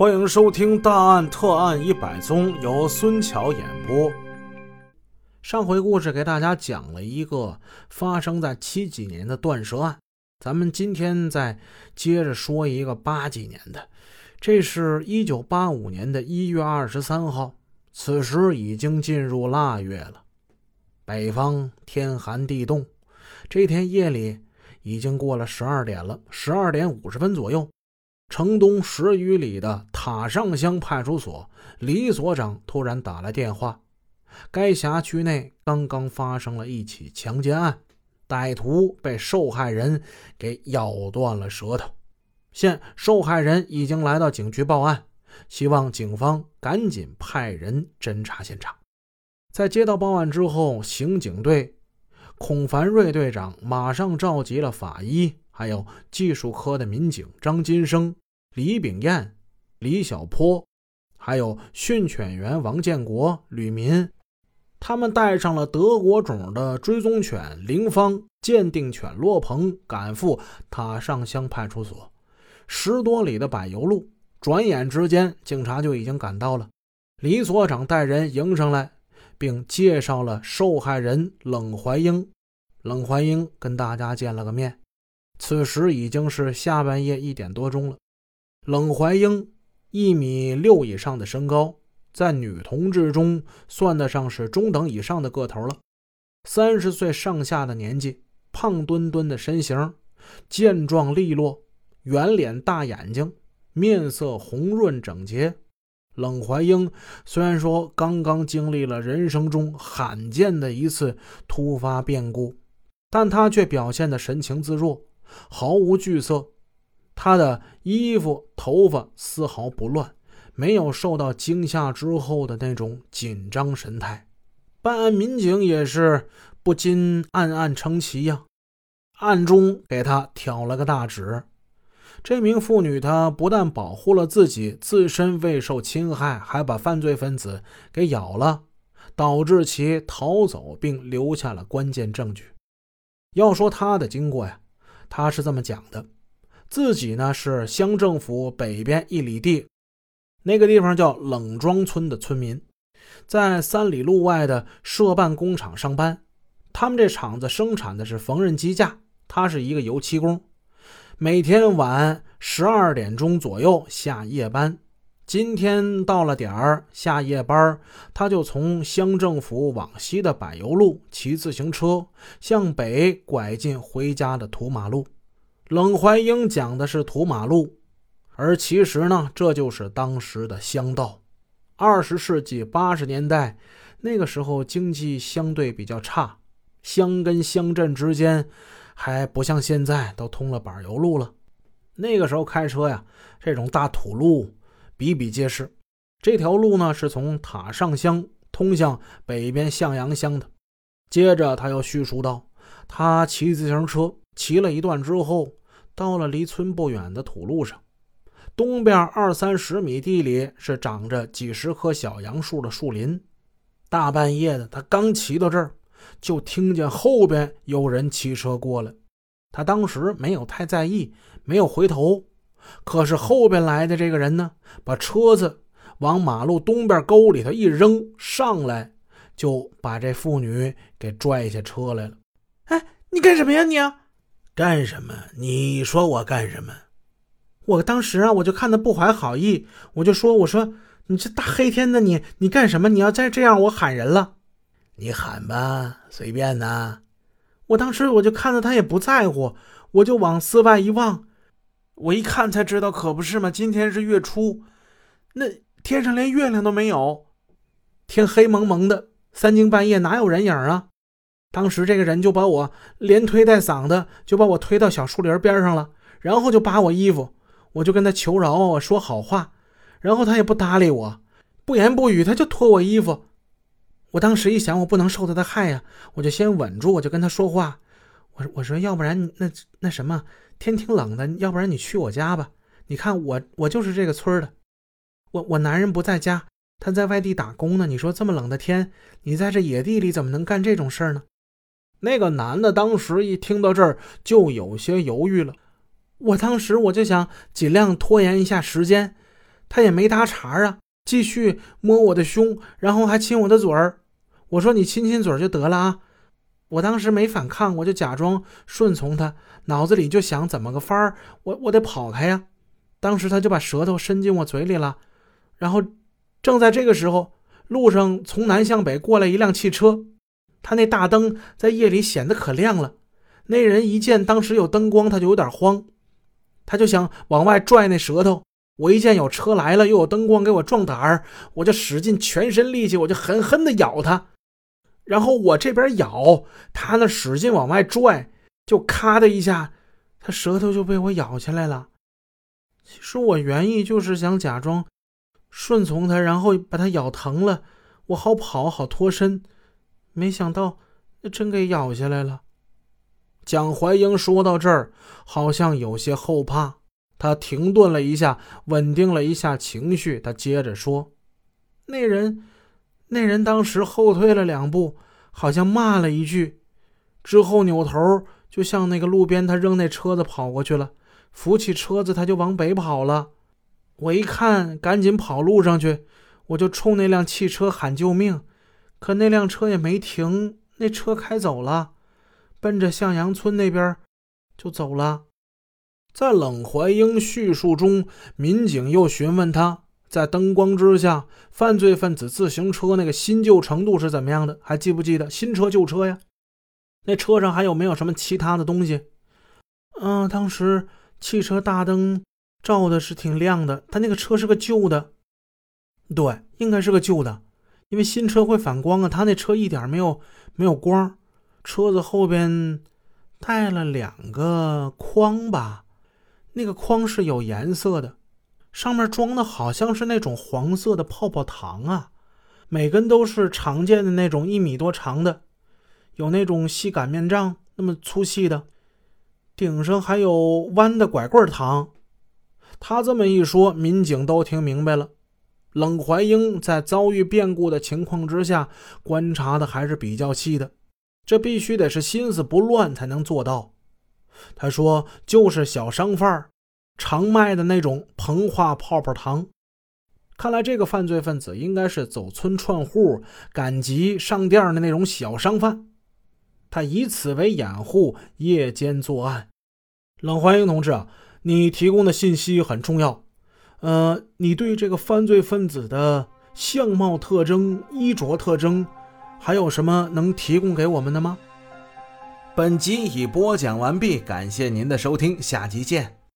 欢迎收听《大案特案一百宗》，由孙桥演播。上回故事给大家讲了一个发生在七几年的断舌案，咱们今天再接着说一个八几年的。这是一九八五年的一月二十三号，此时已经进入腊月了，北方天寒地冻。这天夜里已经过了十二点了，十二点五十分左右。城东十余里的塔上乡派出所李所长突然打来电话，该辖区内刚刚发生了一起强奸案，歹徒被受害人给咬断了舌头。现受害人已经来到警局报案，希望警方赶紧派人侦查现场。在接到报案之后，刑警队孔凡瑞队长马上召集了法医。还有技术科的民警张金生、李炳彦、李小坡，还有训犬员王建国、吕民，他们带上了德国种的追踪犬林芳、鉴定犬洛鹏，赶赴塔上乡派出所。十多里的柏油路，转眼之间，警察就已经赶到了。李所长带人迎上来，并介绍了受害人冷怀英。冷怀英跟大家见了个面。此时已经是下半夜一点多钟了。冷怀英一米六以上的身高，在女同志中算得上是中等以上的个头了。三十岁上下的年纪，胖墩墩的身形，健壮利落，圆脸大眼睛，面色红润整洁。冷怀英虽然说刚刚经历了人生中罕见的一次突发变故，但他却表现得神情自若。毫无惧色，他的衣服、头发丝毫不乱，没有受到惊吓之后的那种紧张神态。办案民警也是不禁暗暗称奇呀，暗中给他挑了个大指。这名妇女，她不但保护了自己，自身未受侵害，还把犯罪分子给咬了，导致其逃走，并留下了关键证据。要说他的经过呀。他是这么讲的：自己呢是乡政府北边一里地，那个地方叫冷庄村的村民，在三里路外的社办工厂上班。他们这厂子生产的是缝纫机架，他是一个油漆工，每天晚十二点钟左右下夜班。今天到了点儿下夜班，他就从乡政府往西的柏油路骑自行车向北拐进回家的土马路。冷怀英讲的是土马路，而其实呢，这就是当时的乡道。二十世纪八十年代，那个时候经济相对比较差，乡跟乡镇之间还不像现在都通了柏油路了。那个时候开车呀，这种大土路。比比皆是。这条路呢，是从塔上乡通向北边向阳乡的。接着，他又叙述道：他骑自行车骑了一段之后，到了离村不远的土路上，东边二三十米地里是长着几十棵小杨树的树林。大半夜的，他刚骑到这儿，就听见后边有人骑车过来。他当时没有太在意，没有回头。可是后边来的这个人呢，把车子往马路东边沟里头一扔，上来就把这妇女给拽下车来了。哎，你干什么呀你？干什么？你说我干什么？我当时啊，我就看他不怀好意，我就说：“我说你这大黑天的，你你干什么？你要再这样，我喊人了。”你喊吧，随便呐。我当时我就看到他也不在乎，我就往寺外一望。我一看才知道，可不是嘛！今天是月初，那天上连月亮都没有，天黑蒙蒙的，三更半夜哪有人影啊？当时这个人就把我连推带搡的，就把我推到小树林边上了，然后就扒我衣服，我就跟他求饶，我说好话，然后他也不搭理我，不言不语，他就脱我衣服。我当时一想，我不能受他的害呀，我就先稳住，我就跟他说话，我我说要不然那那什么。天挺冷的，要不然你去我家吧。你看我，我就是这个村的。我我男人不在家，他在外地打工呢。你说这么冷的天，你在这野地里怎么能干这种事儿呢？那个男的当时一听到这儿就有些犹豫了。我当时我就想尽量拖延一下时间，他也没搭茬啊，继续摸我的胸，然后还亲我的嘴儿。我说你亲亲嘴就得了啊！我当时没反抗，我就假装顺从他，脑子里就想怎么个法儿，我我得跑开呀。当时他就把舌头伸进我嘴里了，然后正在这个时候，路上从南向北过来一辆汽车，他那大灯在夜里显得可亮了。那人一见当时有灯光，他就有点慌，他就想往外拽那舌头。我一见有车来了，又有灯光给我壮胆儿，我就使尽全身力气，我就狠狠地咬他。然后我这边咬，他那使劲往外拽，就咔的一下，他舌头就被我咬下来了。其实我原意就是想假装顺从他，然后把他咬疼了，我好跑好脱身。没想到真给咬下来了。蒋怀英说到这儿，好像有些后怕，他停顿了一下，稳定了一下情绪，他接着说：“那人。”那人当时后退了两步，好像骂了一句，之后扭头就向那个路边他扔那车子跑过去了，扶起车子他就往北跑了。我一看，赶紧跑路上去，我就冲那辆汽车喊救命，可那辆车也没停，那车开走了，奔着向阳村那边就走了。在冷怀英叙述中，民警又询问他。在灯光之下，犯罪分子自行车那个新旧程度是怎么样的？还记不记得新车旧车呀？那车上还有没有什么其他的东西？嗯，当时汽车大灯照的是挺亮的。他那个车是个旧的，对，应该是个旧的，因为新车会反光啊。他那车一点没有没有光，车子后边带了两个筐吧，那个筐是有颜色的。上面装的好像是那种黄色的泡泡糖啊，每根都是常见的那种一米多长的，有那种细擀面杖那么粗细的，顶上还有弯的拐棍糖。他这么一说，民警都听明白了。冷怀英在遭遇变故的情况之下，观察的还是比较细的，这必须得是心思不乱才能做到。他说：“就是小商贩。”常卖的那种膨化泡泡糖，看来这个犯罪分子应该是走村串户、赶集上店的那种小商贩，他以此为掩护，夜间作案。冷怀英同志啊，你提供的信息很重要。呃，你对这个犯罪分子的相貌特征、衣着特征，还有什么能提供给我们的吗？本集已播讲完毕，感谢您的收听，下集见。